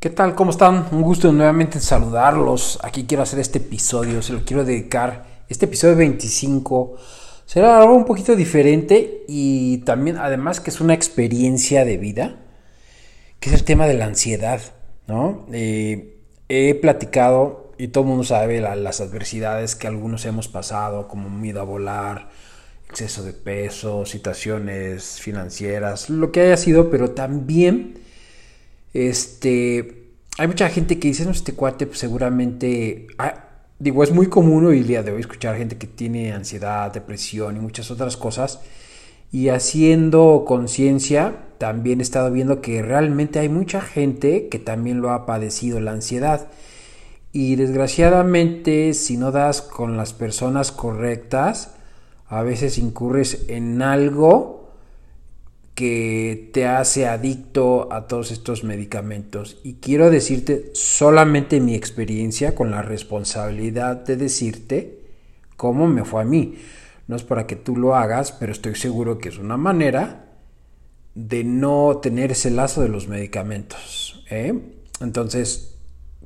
¿Qué tal? ¿Cómo están? Un gusto nuevamente saludarlos. Aquí quiero hacer este episodio, se lo quiero dedicar. Este episodio 25 será algo un poquito diferente y también además que es una experiencia de vida, que es el tema de la ansiedad, ¿no? Eh, he platicado y todo el mundo sabe las adversidades que algunos hemos pasado, como miedo a volar, exceso de peso, situaciones financieras, lo que haya sido, pero también este, hay mucha gente que dice, no, este cuate pues, seguramente, ah, digo, es muy común hoy día de escuchar gente que tiene ansiedad, depresión y muchas otras cosas. Y haciendo conciencia, también he estado viendo que realmente hay mucha gente que también lo ha padecido, la ansiedad. Y desgraciadamente, si no das con las personas correctas, a veces incurres en algo que te hace adicto a todos estos medicamentos. Y quiero decirte solamente mi experiencia con la responsabilidad de decirte cómo me fue a mí. No es para que tú lo hagas, pero estoy seguro que es una manera de no tener ese lazo de los medicamentos. ¿eh? Entonces,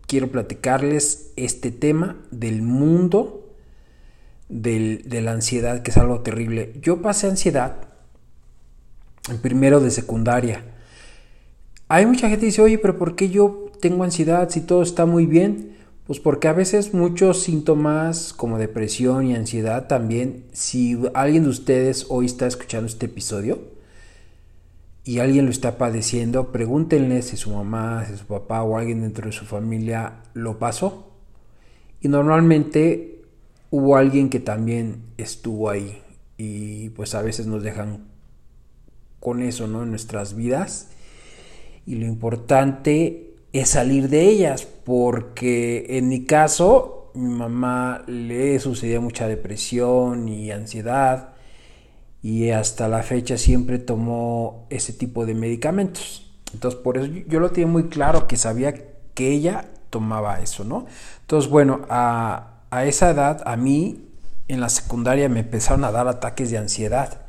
quiero platicarles este tema del mundo de la ansiedad, que es algo terrible. Yo pasé ansiedad en primero de secundaria. Hay mucha gente que dice, oye, pero ¿por qué yo tengo ansiedad si todo está muy bien? Pues porque a veces muchos síntomas como depresión y ansiedad también, si alguien de ustedes hoy está escuchando este episodio y alguien lo está padeciendo, pregúntenle si su mamá, si su papá o alguien dentro de su familia lo pasó. Y normalmente hubo alguien que también estuvo ahí y pues a veces nos dejan con eso, ¿no? En nuestras vidas. Y lo importante es salir de ellas, porque en mi caso, mi mamá le sucedía mucha depresión y ansiedad, y hasta la fecha siempre tomó ese tipo de medicamentos. Entonces, por eso yo lo tenía muy claro que sabía que ella tomaba eso, ¿no? Entonces, bueno, a, a esa edad, a mí en la secundaria me empezaron a dar ataques de ansiedad.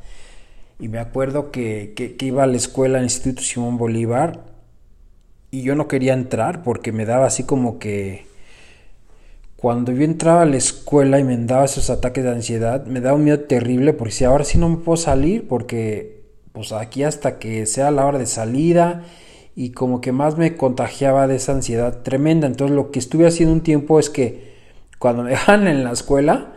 Y me acuerdo que, iba a la escuela al Instituto Simón Bolívar y yo no quería entrar porque me daba así como que cuando yo entraba a la escuela y me daba esos ataques de ansiedad, me daba un miedo terrible porque si ahora sí no me puedo salir porque pues aquí hasta que sea la hora de salida y como que más me contagiaba de esa ansiedad tremenda. Entonces lo que estuve haciendo un tiempo es que cuando me dejan en la escuela,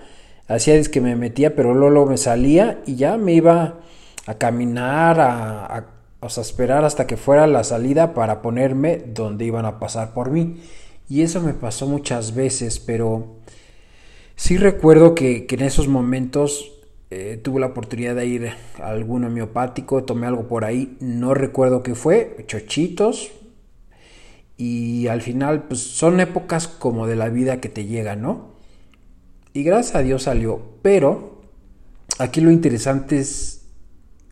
hacía es que me metía, pero luego me salía y ya me iba a caminar, a, esperar hasta que fuera la salida para ponerme donde iban a pasar por mí. Y eso me pasó muchas veces, pero sí recuerdo que, en esos momentos eh, tuve la oportunidad de ir a algún homeopático, tomé algo por ahí, no recuerdo qué fue, chochitos. Y al final, pues son épocas como de la vida que te llegan, ¿no? Y gracias a Dios salió, pero aquí lo interesante es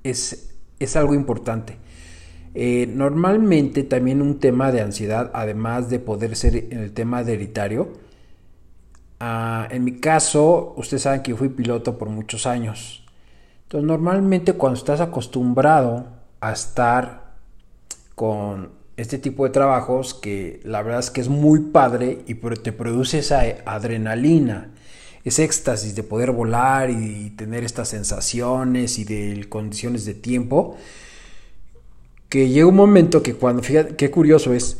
es, algo importante. Eh, normalmente también un tema de ansiedad, además de poder ser el tema hereditario, ah, en mi caso, ustedes saben que yo fui piloto por muchos años. Entonces, normalmente cuando estás acostumbrado a estar con este tipo de trabajos, que la verdad es que es muy padre y te produce esa adrenalina, ese éxtasis de poder volar y tener estas sensaciones y de condiciones de tiempo, que llega un momento que cuando, fíjate, qué curioso es,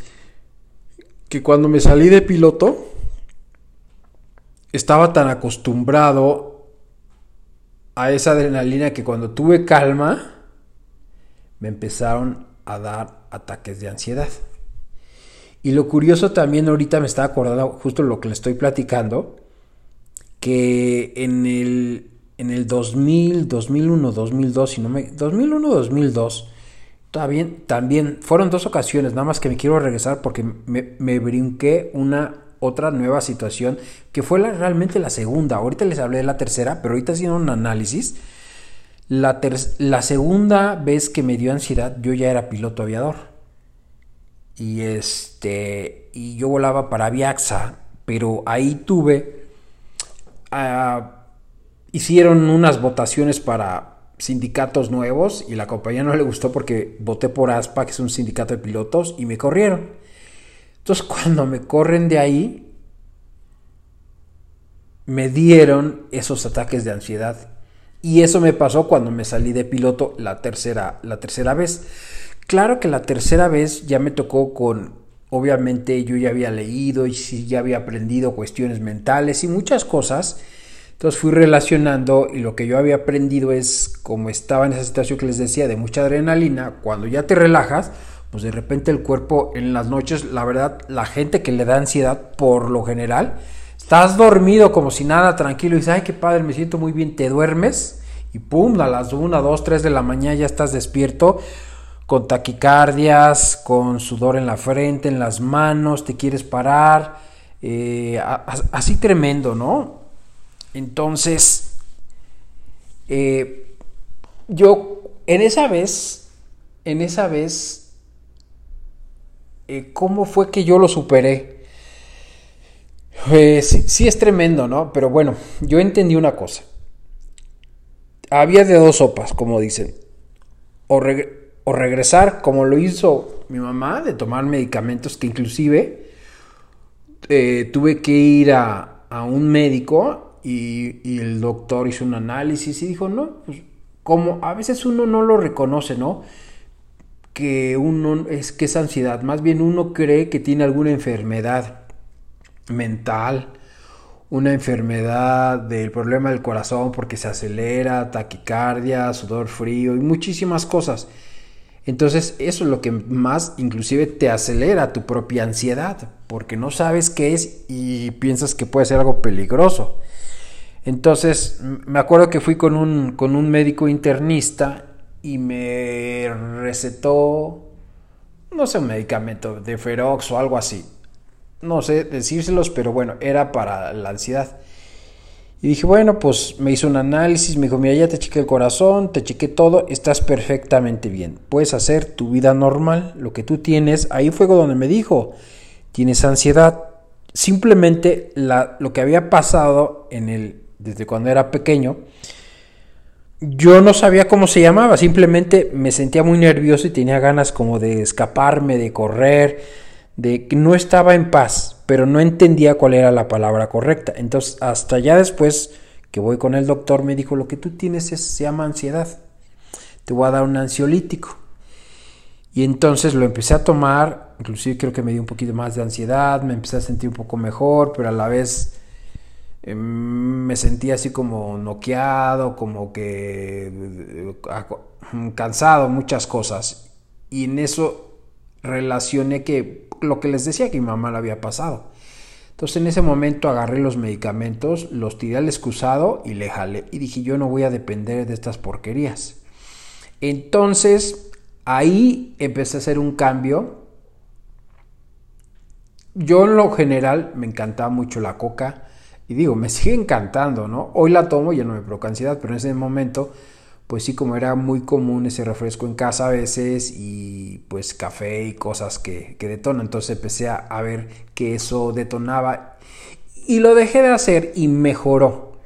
que cuando me salí de piloto, estaba tan acostumbrado a esa adrenalina que cuando tuve calma, me empezaron a dar ataques de ansiedad. Y lo curioso también ahorita me estaba acordando justo lo que le estoy platicando, que en el, en el 2000, 2001, 2002, si no me, 2001, 2002, también, también fueron dos ocasiones, nada más que me quiero regresar porque me, me brinqué una otra nueva situación que fue la, realmente la segunda. Ahorita les hablé de la tercera, pero ahorita haciendo un análisis. La, la segunda vez que me dio ansiedad, yo ya era piloto aviador. Y este. Y yo volaba para Viaxa. Pero ahí tuve hicieron unas votaciones para sindicatos nuevos y la compañía no le gustó porque voté por ASPA, que es un sindicato de pilotos, y me corrieron. Entonces cuando me corren de ahí, me dieron esos ataques de ansiedad. Y eso me pasó cuando me salí de piloto la tercera, la tercera vez. Claro que la tercera vez ya me tocó con, obviamente yo ya había leído y ya había aprendido cuestiones mentales y muchas cosas. Entonces fui relacionando y lo que yo había aprendido es, como estaba en esa situación que les decía, de mucha adrenalina, cuando ya te relajas, pues de repente el cuerpo en las noches, la verdad, la gente que le da ansiedad, por lo general, estás dormido como si nada, tranquilo, y dices, ay, qué padre, me siento muy bien, te duermes y pum, a las 1, 2, 3 de la mañana ya estás despierto con taquicardias, con sudor en la frente, en las manos, te quieres parar, eh, así tremendo, ¿no? Entonces, eh, yo en esa vez, en esa vez, eh, ¿cómo fue que yo lo superé? sí, sí, es tremendo, ¿no? Pero bueno, yo entendí una cosa. Había de dos sopas, como dicen. O, o regresar, como lo hizo mi mamá, de tomar medicamentos que inclusive eh, tuve que ir a, a un médico y, y, el doctor hizo un análisis y dijo, no, pues como a veces uno no lo reconoce, ¿no? Que uno es que es ansiedad, más bien uno cree que tiene alguna enfermedad mental, una enfermedad del problema del corazón porque se acelera, taquicardia, sudor frío y muchísimas cosas. Entonces eso es lo que más inclusive te acelera tu propia ansiedad, porque no sabes qué es y piensas que puede ser algo peligroso. Entonces me acuerdo que fui con un, con un médico internista y me recetó, no sé, un medicamento de Ferox o algo así. No sé decírselos, pero bueno, era para la ansiedad. Y dije, bueno, pues me hizo un análisis, me dijo, mira, ya te chequé el corazón, te chequé todo, estás perfectamente bien. Puedes hacer tu vida normal, lo que tú tienes. Ahí fue donde me dijo, tienes ansiedad. Simplemente la, lo que había pasado en el, desde cuando era pequeño, yo no sabía cómo se llamaba, simplemente me sentía muy nervioso y tenía ganas como de escaparme, de correr, de que no estaba en paz, pero no entendía cuál era la palabra correcta. Entonces, hasta ya después que voy con el doctor, me dijo, lo que tú tienes es, se llama ansiedad. Te voy a dar un ansiolítico. Y entonces lo empecé a tomar, inclusive creo que me dio un poquito más de ansiedad, me empecé a sentir un poco mejor, pero a la vez em, me sentía así como noqueado, como que eh, cansado, muchas cosas. Y en eso relacioné que lo que les decía que mi mamá le había pasado. Entonces en ese momento agarré los medicamentos, los tiré al excusado y le jalé. Y dije, yo no voy a depender de estas porquerías. Entonces ahí empecé a hacer un cambio. Yo en lo general me encantaba mucho la coca. Y digo, me sigue encantando, ¿no? Hoy la tomo ya no me provoca ansiedad, pero en ese momento pues sí, como era muy común ese refresco en casa a veces y pues café y cosas que, que detonan. Entonces empecé a, ver que eso detonaba y lo dejé de hacer y mejoró.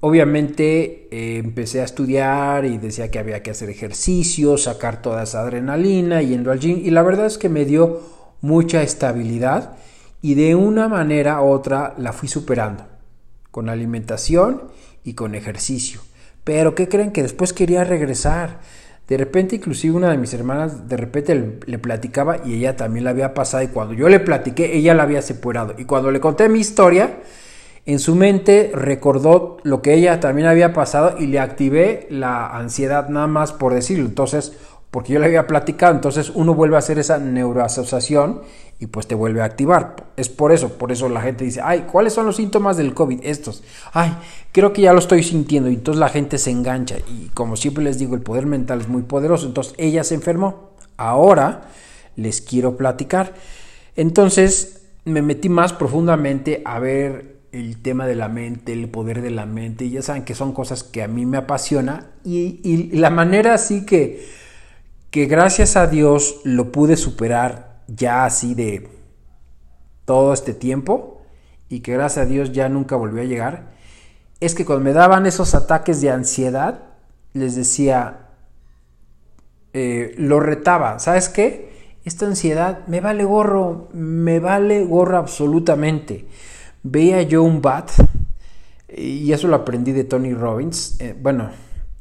Obviamente eh, empecé a estudiar y decía que había que hacer ejercicio, sacar toda esa adrenalina yendo al gym y la verdad es que me dio mucha estabilidad y de una manera u otra la fui superando con alimentación y con ejercicio. Pero ¿qué creen? Que después quería regresar. De repente, inclusive una de mis hermanas, de repente le, platicaba y ella también la había pasado. Y cuando yo le platiqué, ella la había separado. Y cuando le conté mi historia, en su mente recordó lo que ella también había pasado y le activé la ansiedad nada más por decirlo. Entonces, porque yo le había platicado, entonces uno vuelve a hacer esa neuroasociación y pues te vuelve a activar. Es por eso, por eso la gente dice, ay, ¿cuáles son los síntomas del COVID? Estos, ay, creo que ya lo estoy sintiendo y entonces la gente se engancha y como siempre les digo, el poder mental es muy poderoso, entonces ella se enfermó. Ahora les quiero platicar. Entonces me metí más profundamente a ver el tema de la mente, el poder de la mente, ya saben que son cosas que a mí me apasiona y, y la manera así que que gracias a Dios lo pude superar ya así de todo este tiempo y que gracias a Dios ya nunca volvió a llegar, es que cuando me daban esos ataques de ansiedad, les decía, eh, lo retaba, ¿sabes qué? esta ansiedad me vale gorro, me vale gorro absolutamente. Veía yo un bat, y eso lo aprendí de Tony Robbins, eh, bueno,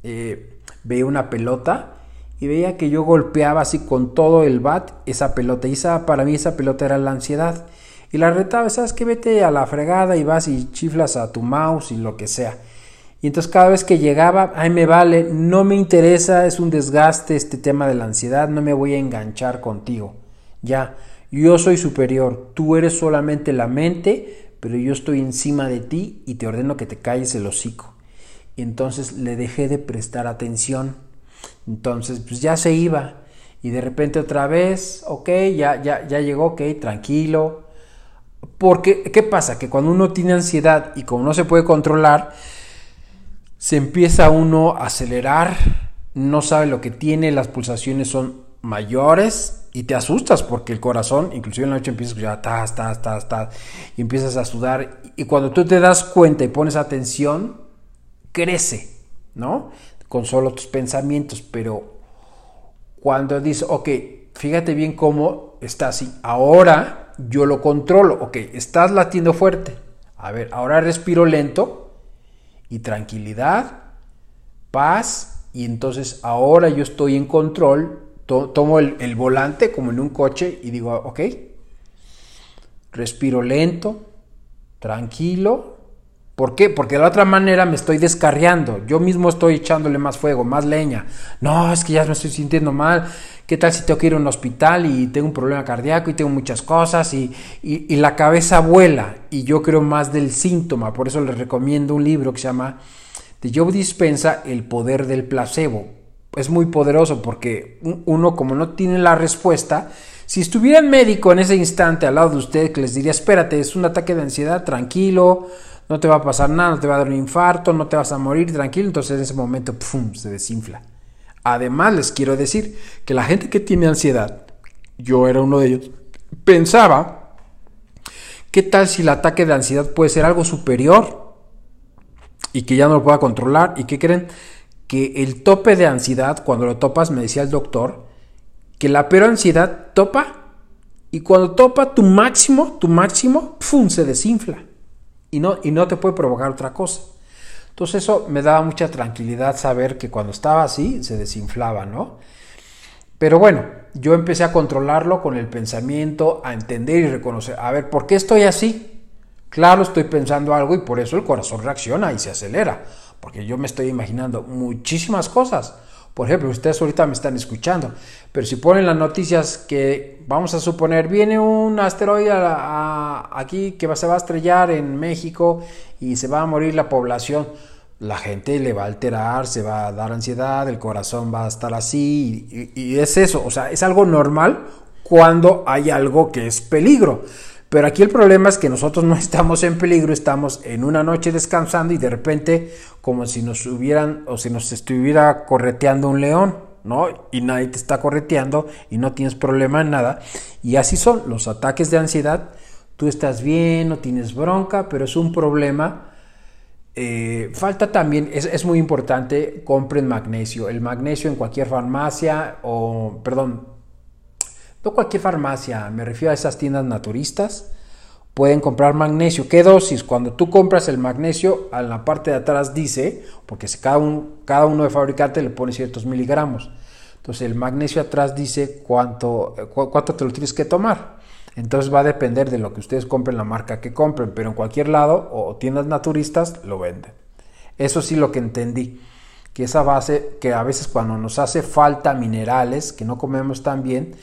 eh, veía una pelota y veía que yo golpeaba así con todo el bat esa pelota. Y esa, para mí esa pelota era la ansiedad. Y la retaba, ¿sabes que Vete a la fregada y vas y chiflas a tu mouse y lo que sea. Y entonces cada vez que llegaba, ay me vale, no me interesa, es un desgaste este tema de la ansiedad, no me voy a enganchar contigo. Ya, yo soy superior, tú eres solamente la mente, pero yo estoy encima de ti y te ordeno que te calles el hocico. Y entonces le dejé de prestar atención. Entonces, pues ya se iba. Y de repente otra vez, ok, ya, ya, ya llegó, ok, tranquilo. Porque, ¿qué pasa? Que cuando uno tiene ansiedad y como no se puede controlar, se empieza uno a acelerar, no sabe lo que tiene, las pulsaciones son mayores y te asustas porque el corazón, inclusive en la noche empieza a escuchar, tas, tas, tas, tas, y empiezas a sudar. Y cuando tú te das cuenta y pones atención, crece, ¿no? Con solo tus pensamientos, pero cuando dices, ok, fíjate bien cómo está así, ahora yo lo controlo, ok, estás latiendo fuerte, a ver, ahora respiro lento y tranquilidad, paz, y entonces ahora yo estoy en control, tomo el, el volante como en un coche y digo, ok, respiro lento, tranquilo, ¿Por qué? Porque de la otra manera me estoy descarriando. Yo mismo estoy echándole más fuego, más leña. No, es que ya me estoy sintiendo mal. ¿Qué tal si tengo que ir a un hospital y tengo un problema cardíaco y tengo muchas cosas y, y, la cabeza vuela? Y yo creo más del síntoma. Por eso les recomiendo un libro que se llama de Joe Dispensa, El poder del placebo. Es muy poderoso porque uno como no tiene la respuesta, si estuviera el médico en ese instante al lado de usted que les diría, espérate, es un ataque de ansiedad, tranquilo, no te va a pasar nada, no te va a dar un infarto, no te vas a morir, tranquilo, entonces en ese momento se desinfla. Además les quiero decir que la gente que tiene ansiedad, yo era uno de ellos, pensaba, ¿qué tal si el ataque de ansiedad puede ser algo superior y que ya no lo pueda controlar? ¿Y qué creen? Que el tope de ansiedad, cuando lo topas, me decía el doctor, que la peor ansiedad topa y cuando topa tu máximo, tu máximo, ¡pum! se desinfla y no, y no te puede provocar otra cosa. Entonces eso me daba mucha tranquilidad saber que cuando estaba así se desinflaba, ¿no? Pero bueno, yo empecé a controlarlo con el pensamiento, a entender y reconocer, a ver, ¿por qué estoy así? Claro, estoy pensando algo y por eso el corazón reacciona y se acelera, porque yo me estoy imaginando muchísimas cosas. Por ejemplo, ustedes ahorita me están escuchando, pero si ponen las noticias que vamos a suponer viene un asteroide aquí que se va a estrellar en México y se va a morir la población, la gente le va a alterar, se va a dar ansiedad, el corazón va a estar así y, y es eso, o sea, es algo normal cuando hay algo que es peligro. Pero aquí el problema es que nosotros no estamos en peligro, estamos en una noche descansando y de repente como si nos hubieran o si nos estuviera correteando un león, ¿no? Y nadie te está correteando y no tienes problema en nada. Y así son los ataques de ansiedad. Tú estás bien, no tienes bronca, pero es un problema. Eh, falta también, es, es, muy importante, compren magnesio. El magnesio en cualquier farmacia o, perdón, no cualquier farmacia, me refiero a esas tiendas naturistas, pueden comprar magnesio. ¿Qué dosis? Cuando tú compras el magnesio, en la parte de atrás dice, porque cada, cada uno de fabricante le pone ciertos miligramos. Entonces el magnesio atrás dice cuánto, cuánto te lo tienes que tomar. Entonces va a depender de lo que ustedes compren, la marca que compren, pero en cualquier lado o tiendas naturistas lo venden. Eso sí lo que entendí, que esa base, que a veces cuando nos hace falta minerales, que no comemos tan bien,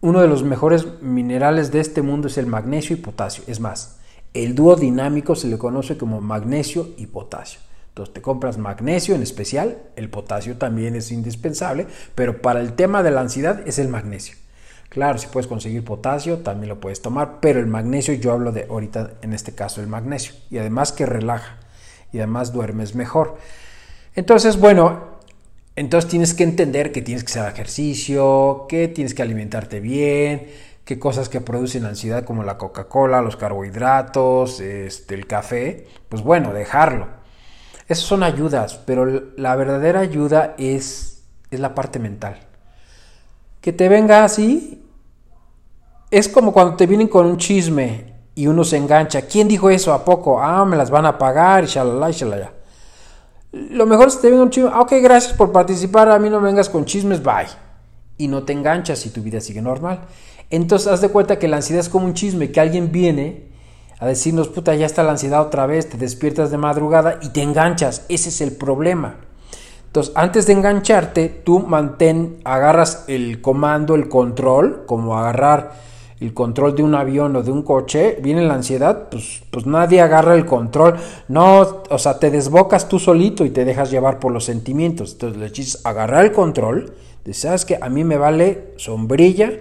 uno de los mejores minerales de este mundo es el magnesio y potasio. Es más, el dúo dinámico se le conoce como magnesio y potasio. Entonces te compras magnesio en especial, el potasio también es indispensable, pero para el tema de la ansiedad es el magnesio. Claro, si puedes conseguir potasio, también lo puedes tomar, pero el magnesio yo hablo de ahorita, en este caso, el magnesio. Y además que relaja y además duermes mejor. Entonces, bueno, entonces tienes que entender que tienes que hacer ejercicio, que tienes que alimentarte bien, qué cosas que producen ansiedad como la Coca-Cola, los carbohidratos, este, el café, pues bueno, dejarlo. Esas son ayudas, pero la verdadera ayuda es, es la parte mental. Que te venga así es como cuando te vienen con un chisme y uno se engancha. ¿Quién dijo eso? ¿A poco? Ah, me las van a pagar y shalala y shalala. Lo mejor es que te venga un chisme. Ah, ok, gracias por participar. A mí no vengas con chismes, bye. Y no te enganchas y tu vida sigue normal. Entonces, haz de cuenta que la ansiedad es como un chisme, que alguien viene a decirnos, puta, ya está la ansiedad otra vez, te despiertas de madrugada y te enganchas. Ese es el problema. Entonces, antes de engancharte, tú mantén, agarras el comando, el control, como agarrar el control de un avión o de un coche, viene la ansiedad, pues, pues nadie agarra el control. No, o sea, te desbocas tú solito y te dejas llevar por los sentimientos. Entonces, le dices, agarrar el control, sabes que a mí me vale sombrilla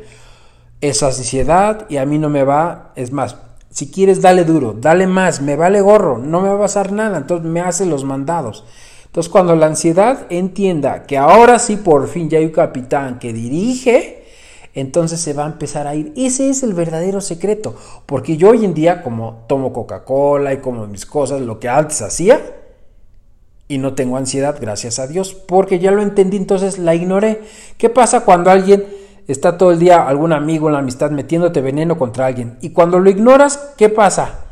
esa ansiedad y a mí no me va, es más, si quieres, dale duro, dale más, me vale gorro, no me va a pasar nada, entonces me hace los mandados. Entonces, cuando la ansiedad entienda que ahora sí por fin ya hay un capitán que dirige, entonces se va a empezar a ir. Ese es el verdadero secreto. Porque yo hoy en día, como tomo Coca-Cola y como mis cosas, lo que antes hacía, y no tengo ansiedad, gracias a Dios, porque ya lo entendí, entonces la ignoré. ¿Qué pasa cuando alguien está todo el día algún amigo en la amistad metiéndote veneno contra alguien. Y cuando lo ignoras, ¿qué pasa?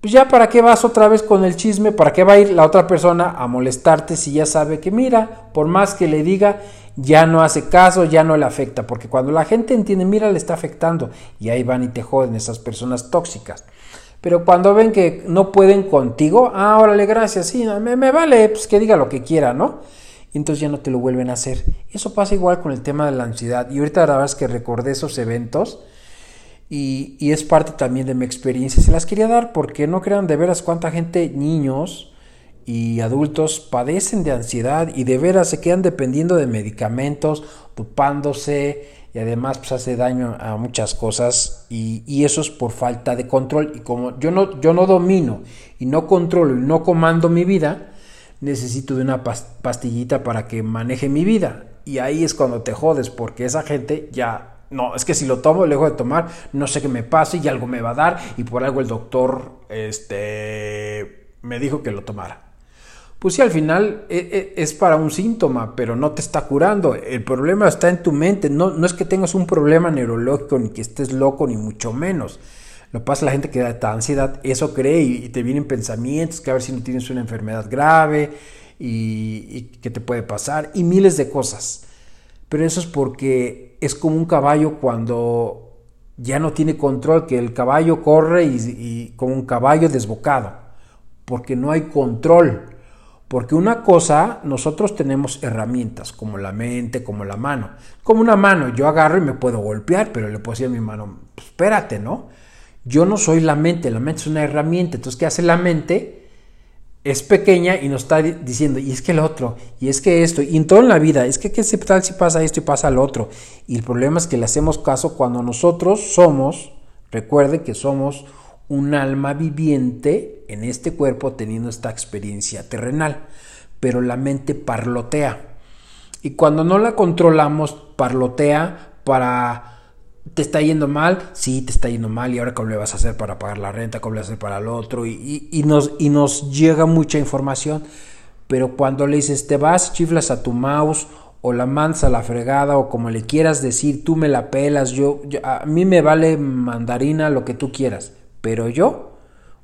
Pues ya para qué vas otra vez con el chisme, para qué va a ir la otra persona a molestarte si ya sabe que mira, por más que le diga, ya no hace caso, ya no le afecta, porque cuando la gente entiende, mira, le está afectando y ahí van y te joden esas personas tóxicas. Pero cuando ven que no pueden contigo, ah, órale, gracias, sí, me, me vale, pues que diga lo que quiera, ¿no? y entonces ya no te lo vuelven a hacer. Eso pasa igual con el tema de la ansiedad. Y ahorita la verdad es que recordé esos eventos y, es parte también de mi experiencia. Se las quería dar porque no crean de veras cuánta gente, niños y adultos, padecen de ansiedad y de veras se quedan dependiendo de medicamentos, tupándose y además pues hace daño a muchas cosas y, y, eso es por falta de control y como yo no, yo no domino y no controlo y no comando mi vida, necesito de una pastillita para que maneje mi vida. Y ahí es cuando te jodes, porque esa gente ya, no, es que si lo tomo, dejo de tomar, no sé qué me pase y algo me va a dar y por algo el doctor, este, me dijo que lo tomara. Pues sí, al final e, e, es para un síntoma, pero no te está curando. El problema está en tu mente. No, no es que tengas un problema neurológico, ni que estés loco, ni mucho menos lo pasa la gente que da ansiedad, eso cree y, te vienen pensamientos que a ver si no tienes una enfermedad grave y, y qué te puede pasar y miles de cosas. Pero eso es porque es como un caballo cuando ya no tiene control, que el caballo corre y, como un caballo desbocado, porque no hay control. Porque una cosa, nosotros tenemos herramientas, como la mente, como la mano. Como una mano, yo agarro y me puedo golpear, pero le puedo decir a mi mano, pues, espérate, ¿no? Yo no soy la mente, la mente es una herramienta. Entonces, ¿qué hace la mente? Es pequeña y nos está diciendo, y es que el otro, y es que esto, y en toda la vida, es que qué tal si pasa esto y pasa lo otro. Y el problema es que le hacemos caso cuando nosotros somos, recuerde que somos un alma viviente en este cuerpo teniendo esta experiencia terrenal, pero la mente parlotea. Y cuando no la controlamos, parlotea para ¿Te está yendo mal? Sí, te está yendo mal. ¿Y ahora cómo le vas a hacer para pagar la renta? ¿Cómo le vas a hacer para el otro? Y, nos, y nos llega mucha información. Pero cuando le dices, te vas, chiflas a tu mouse o la mansa la fregada o como le quieras decir, tú me la pelas, yo, a mí me vale mandarina lo que tú quieras. Pero yo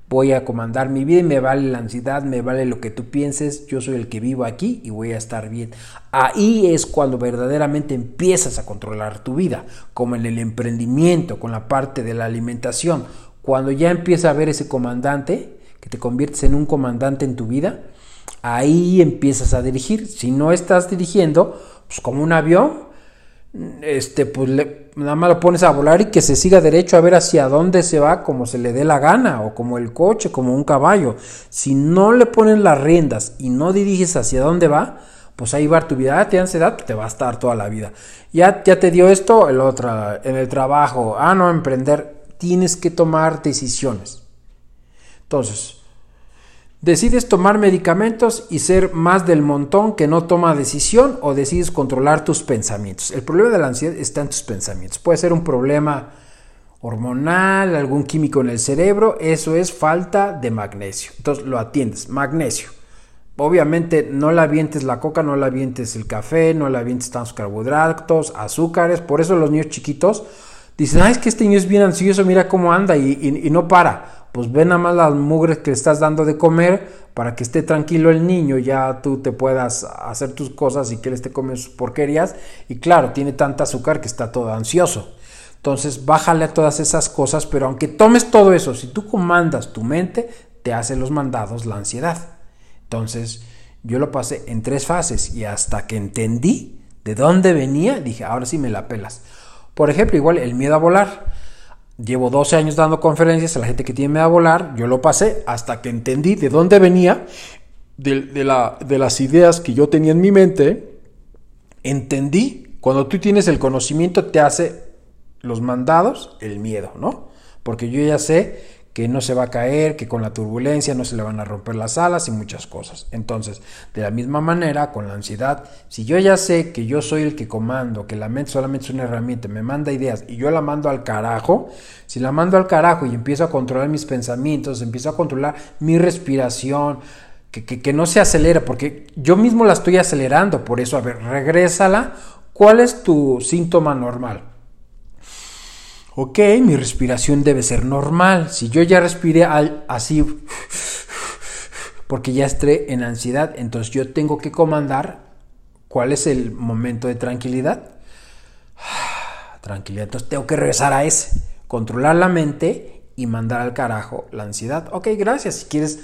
voy a comandar mi vida y me vale la ansiedad, me vale lo que tú pienses, yo soy el que vivo aquí y voy a estar bien. Ahí es cuando verdaderamente empiezas a controlar tu vida, como en el emprendimiento, con la parte de la alimentación. Cuando ya empieza a ver ese comandante, que te conviertes en un comandante en tu vida, ahí empiezas a dirigir. Si no estás dirigiendo, pues como un avión, este, pues nada más lo pones a volar y que se siga derecho a ver hacia dónde se va como se le dé la gana o como el coche, como un caballo. Si no le pones las riendas y no diriges hacia dónde va, pues ahí va tu vida. Ah, te ansiedad, te va a estar toda la vida. Ya, ya te dio esto, el otro, en el trabajo, ah, no, emprender, tienes que tomar decisiones. Entonces, Decides tomar medicamentos y ser más del montón que no toma decisión o decides controlar tus pensamientos. El problema de la ansiedad está en tus pensamientos. Puede ser un problema hormonal, algún químico en el cerebro, eso es falta de magnesio. Entonces lo atiendes, magnesio. Obviamente no la avientes la coca, no la avientes el café, no la avientes tantos carbohidratos, azúcares. Por eso los niños chiquitos Dicen, es que este niño es bien ansioso, mira cómo anda y, no para. Pues ven nada más las mugres que le estás dando de comer para que esté tranquilo el niño, ya tú te puedas hacer tus cosas y que él esté comiendo sus porquerías. Y claro, tiene tanta azúcar que está todo ansioso. Entonces, bájale a todas esas cosas, pero aunque tomes todo eso, si tú comandas tu mente, te hace los mandados la ansiedad. Entonces, yo lo pasé en tres fases y hasta que entendí de dónde venía, dije, ahora sí me la pelas. Por ejemplo, igual el miedo a volar. Llevo 12 años dando conferencias a la gente que tiene miedo a volar. Yo lo pasé hasta que entendí de dónde venía, de, la, de las ideas que yo tenía en mi mente. Entendí, cuando tú tienes el conocimiento te hace los mandados el miedo, ¿no? Porque yo ya sé que no se va a caer, que con la turbulencia no se le van a romper las alas y muchas cosas. Entonces, de la misma manera, con la ansiedad, si yo ya sé que yo soy el que comando, que la mente solamente es una herramienta, me manda ideas y yo la mando al carajo, si la mando al carajo y empiezo a controlar mis pensamientos, empiezo a controlar mi respiración, que, que, no se acelera, porque yo mismo la estoy acelerando, por eso, a ver, regrésala. ¿Cuál es tu síntoma normal? Ok, mi respiración debe ser normal. Si yo ya respiré así, porque ya estoy en ansiedad, entonces yo tengo que comandar cuál es el momento de tranquilidad. Tranquilidad, entonces tengo que regresar a ese, controlar la mente y mandar al carajo la ansiedad. Ok, gracias. Si quieres,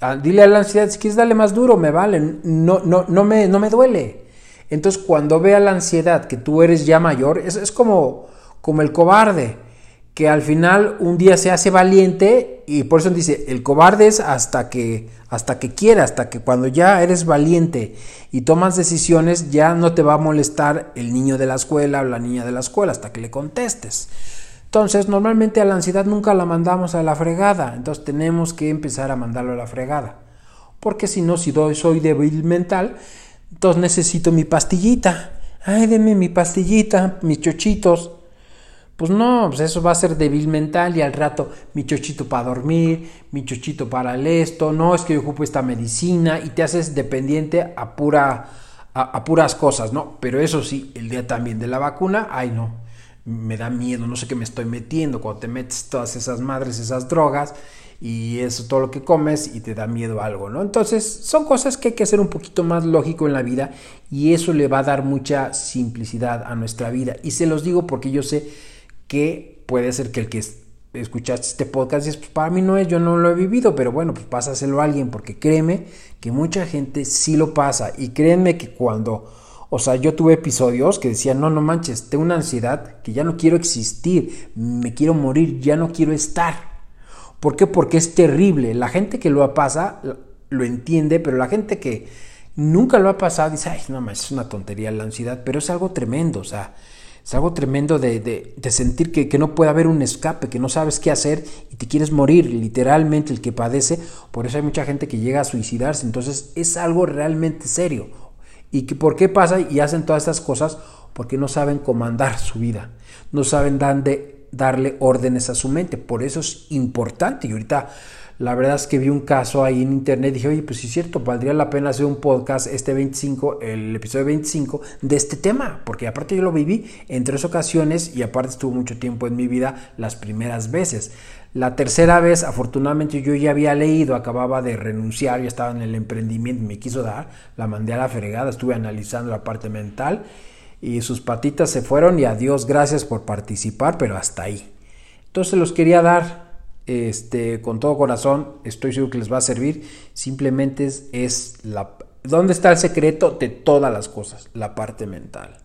ah, dile a la ansiedad, si quieres darle más duro, me vale, no, no, no, me, no me duele. Entonces, cuando vea la ansiedad que tú eres ya mayor, es, es como como el cobarde, que al final un día se hace valiente y por eso dice, el cobarde es hasta que hasta que quiera, hasta que cuando ya eres valiente y tomas decisiones ya no te va a molestar el niño de la escuela o la niña de la escuela hasta que le contestes. Entonces, normalmente a la ansiedad nunca la mandamos a la fregada, entonces tenemos que empezar a mandarlo a la fregada. Porque si no, si soy débil mental, entonces necesito mi pastillita. Ay, deme mi pastillita, mis chochitos. Pues no, pues eso va a ser débil mental y al rato mi chochito para dormir, mi chochito para el esto, no es que yo ocupo esta medicina y te haces dependiente a, pura, a, puras cosas, ¿no? Pero eso sí, el día también de la vacuna, ay no, me da miedo, no sé qué me estoy metiendo, cuando te metes todas esas madres, esas drogas y eso todo lo que comes y te da miedo algo, ¿no? Entonces son cosas que hay que hacer un poquito más lógico en la vida y eso le va a dar mucha simplicidad a nuestra vida. Y se los digo porque yo sé que puede ser que el que escuchaste este podcast dices, pues para mí no es, yo no lo he vivido, pero bueno, pues pásaselo a alguien, porque créeme que mucha gente sí lo pasa y créeme que cuando, o sea, yo tuve episodios que decían, no, no manches, tengo una ansiedad que ya no quiero existir, me quiero morir, ya no quiero estar. ¿Por qué? Porque es terrible. La gente que lo pasa lo entiende, pero la gente que nunca lo ha pasado dice, ay, no es una tontería la ansiedad, pero es algo tremendo, o sea, es algo tremendo de, sentir que, que, no puede haber un escape, que no sabes qué hacer y te quieres morir, literalmente el que padece. Por eso hay mucha gente que llega a suicidarse. Entonces es algo realmente serio. ¿Y que, por qué pasa y hacen todas estas cosas? Porque no saben comandar su vida, no saben darle órdenes a su mente. Por eso es importante. Y ahorita la verdad es que vi un caso ahí en internet dije, oye, pues sí es cierto, valdría la pena hacer un podcast, este 25, el episodio 25, de este tema, porque aparte yo lo viví en tres ocasiones y aparte estuvo mucho tiempo en mi vida las primeras veces. La tercera vez, afortunadamente, yo ya había leído, acababa de renunciar, ya estaba en el emprendimiento, me quiso dar, la mandé a la fregada, estuve analizando la parte mental y sus patitas se fueron y adiós, gracias por participar, pero hasta ahí. Entonces los quería dar este, con todo corazón, estoy seguro que les va a servir. Simplemente es, es la... ¿Dónde está el secreto de todas las cosas? La parte mental.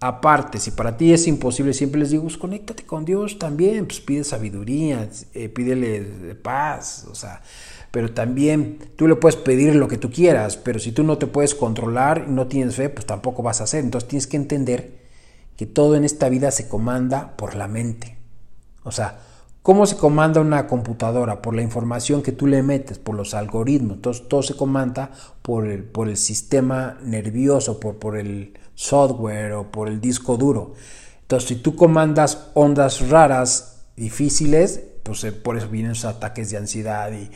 Aparte, si para ti es imposible, siempre les digo, pues, conéctate con Dios también, pues pide sabiduría, eh, pídele paz, o sea, pero también tú le puedes pedir lo que tú quieras, pero si tú no te puedes controlar y no tienes fe, pues tampoco vas a hacer. Entonces tienes que entender que todo en esta vida se comanda por la mente. O sea, ¿Cómo se comanda una computadora? Por la información que tú le metes, por los algoritmos. Entonces, todo se comanda por el, por el sistema nervioso, por, por el software o por el disco duro. Entonces, si tú comandas ondas raras, difíciles, pues eh, por eso vienen esos ataques de ansiedad y,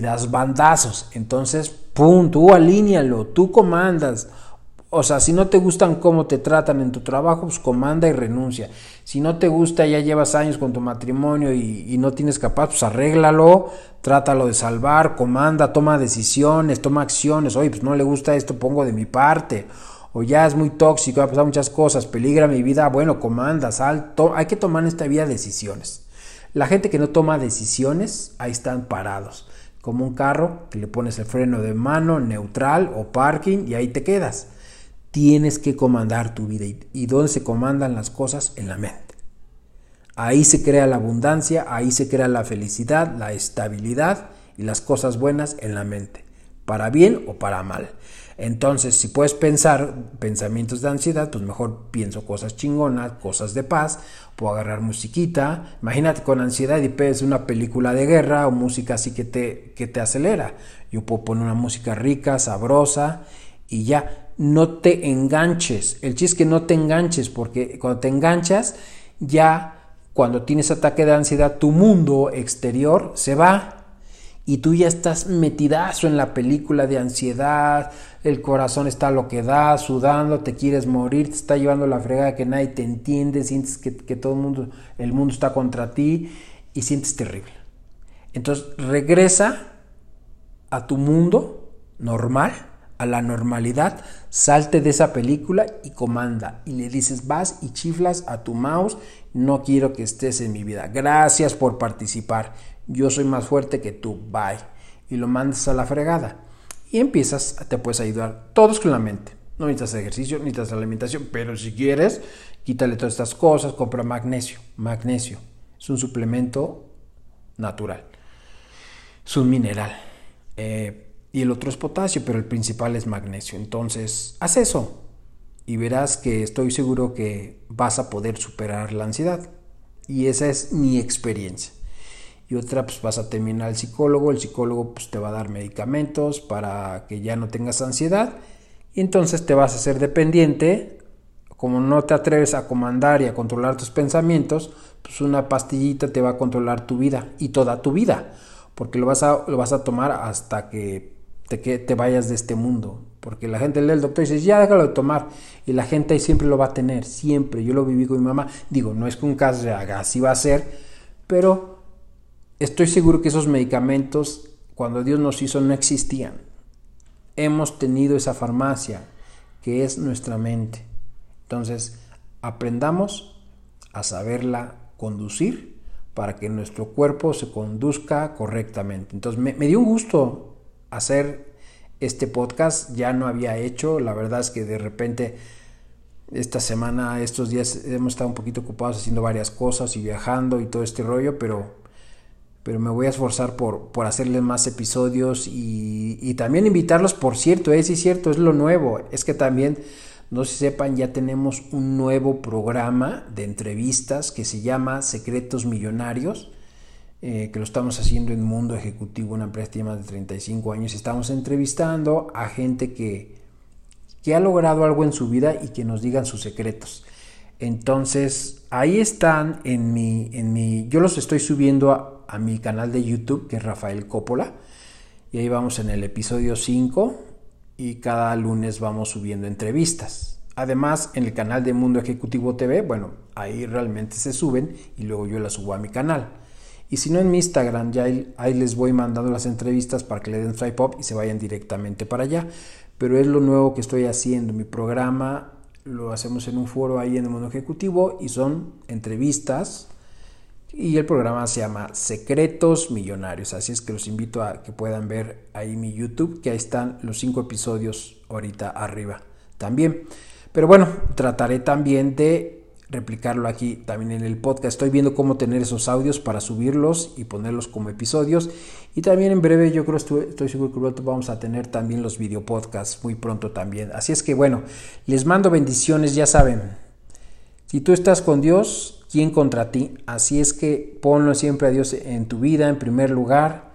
das bandazos. Entonces, pum, tú alíñalo, tú comandas O sea, si no te gustan cómo te tratan en tu trabajo, pues comanda y renuncia. Si no te gusta, ya llevas años con tu matrimonio y, no tienes capaz, pues arréglalo, trátalo de salvar, comanda, toma decisiones, toma acciones. Oye, pues no le gusta esto, pongo de mi parte. O ya es muy tóxico, ha pasado muchas cosas, peligra mi vida. Bueno, comanda, sal, hay que tomar en esta vida decisiones. La gente que no toma decisiones, ahí están parados. Como un carro que le pones el freno de mano, neutral o parking y ahí te quedas. Tienes que comandar tu vida. ¿Y dónde se comandan las cosas? En la mente. Ahí se crea la abundancia, ahí se crea la felicidad, la estabilidad y las cosas buenas en la mente, para bien o para mal. Entonces, si puedes pensar pensamientos de ansiedad, pues mejor pienso cosas chingonas, cosas de paz, puedo agarrar musiquita. Imagínate con ansiedad y ves una película de guerra o música así que te, que te acelera. Yo puedo poner una música rica, sabrosa y ya no te enganches. El chiste es que no te enganches, porque cuando te enganchas, ya cuando tienes ataque de ansiedad, tu mundo exterior se va y tú ya estás metidazo en la película de ansiedad, el corazón está lo que da, sudando, te quieres morir, te está llevando la fregada que nadie te entiende, sientes que, que todo el mundo, el mundo está contra ti y sientes terrible. Entonces regresa a tu mundo normal a la normalidad, salte de esa película y comanda. Y le dices, vas y chiflas a tu mouse, no quiero que estés en mi vida. Gracias por participar. Yo soy más fuerte que tú. Bye. Y lo mandas a la fregada. Y empiezas, te puedes ayudar todos con la mente. No necesitas ejercicio, no necesitas alimentación, pero si quieres, quítale todas estas cosas, compra magnesio. Magnesio es un suplemento natural. Es un mineral. Eh, y el otro es potasio, pero el principal es magnesio. Entonces, haz eso y verás que estoy seguro que vas a poder superar la ansiedad. Y esa es mi experiencia. Y otra, pues vas a terminar al psicólogo, el psicólogo pues, te va a dar medicamentos para que ya no tengas ansiedad. Y entonces te vas a hacer dependiente. Como no te atreves a comandar y a controlar tus pensamientos, pues una pastillita te va a controlar tu vida y toda tu vida. Porque lo vas a, lo vas a tomar hasta que que te vayas de este mundo. Porque la gente lee el doctor y dice, ya déjalo de tomar. Y la gente ahí siempre lo va a tener, siempre. Yo lo viví con mi mamá. Digo, no es que un caso se haga, así va a ser. Pero estoy seguro que esos medicamentos, cuando Dios nos hizo, no existían. Hemos tenido esa farmacia, que es nuestra mente. Entonces, aprendamos a saberla conducir para que nuestro cuerpo se conduzca correctamente. Entonces, me dio un gusto hacer este podcast. Ya no había hecho, la verdad es que de repente esta semana, estos días hemos estado un poquito ocupados haciendo varias cosas y viajando y todo este rollo, pero, pero me voy a esforzar por, por hacerles más episodios y, también invitarlos, por cierto, es eh, cierto, es lo nuevo, es que también, no se sepan, ya tenemos un nuevo programa de entrevistas que se llama Secretos Millonarios eh, que lo estamos haciendo en Mundo Ejecutivo, una empresa que tiene más de 35 años. Estamos entrevistando a gente que, que ha logrado algo en su vida y que nos digan sus secretos. Entonces, ahí están en mi, en mi yo los estoy subiendo a, a mi canal de YouTube, que es Rafael Coppola, y ahí vamos en el episodio 5 y cada lunes vamos subiendo entrevistas. Además, en el canal de Mundo Ejecutivo TV, bueno, ahí realmente se suben y luego yo las subo a mi canal. Y si no en mi Instagram, ya ahí, les voy mandando las entrevistas para que le den swipe up y se vayan directamente para allá. Pero es lo nuevo que estoy haciendo. Mi programa lo hacemos en un foro ahí en el mundo ejecutivo y son entrevistas. Y el programa se llama Secretos Millonarios. Así es que los invito a que puedan ver ahí mi YouTube, que ahí están los cinco episodios ahorita arriba también. Pero bueno, trataré también de replicarlo aquí también en el podcast. Estoy viendo cómo tener esos audios para subirlos y ponerlos como episodios. Y también en breve yo creo, estoy, estoy seguro que vamos a tener también los video podcasts muy pronto también. Así es que bueno, les mando bendiciones, ya saben. Si tú estás con Dios, ¿quién contra ti? Así es que ponlo siempre a Dios en tu vida en primer lugar.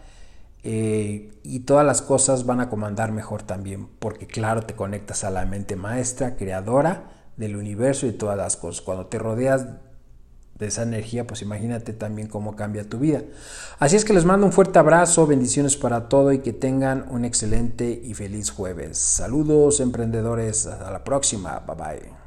Eh, y todas las cosas van a comandar mejor también, porque claro, te conectas a la mente maestra, creadora, del universo y todas las cosas. Cuando te rodeas de esa energía, pues imagínate también cómo cambia tu vida. Así es que les mando un fuerte abrazo, bendiciones para todo y que tengan un excelente y feliz jueves. Saludos emprendedores, hasta la próxima, bye bye.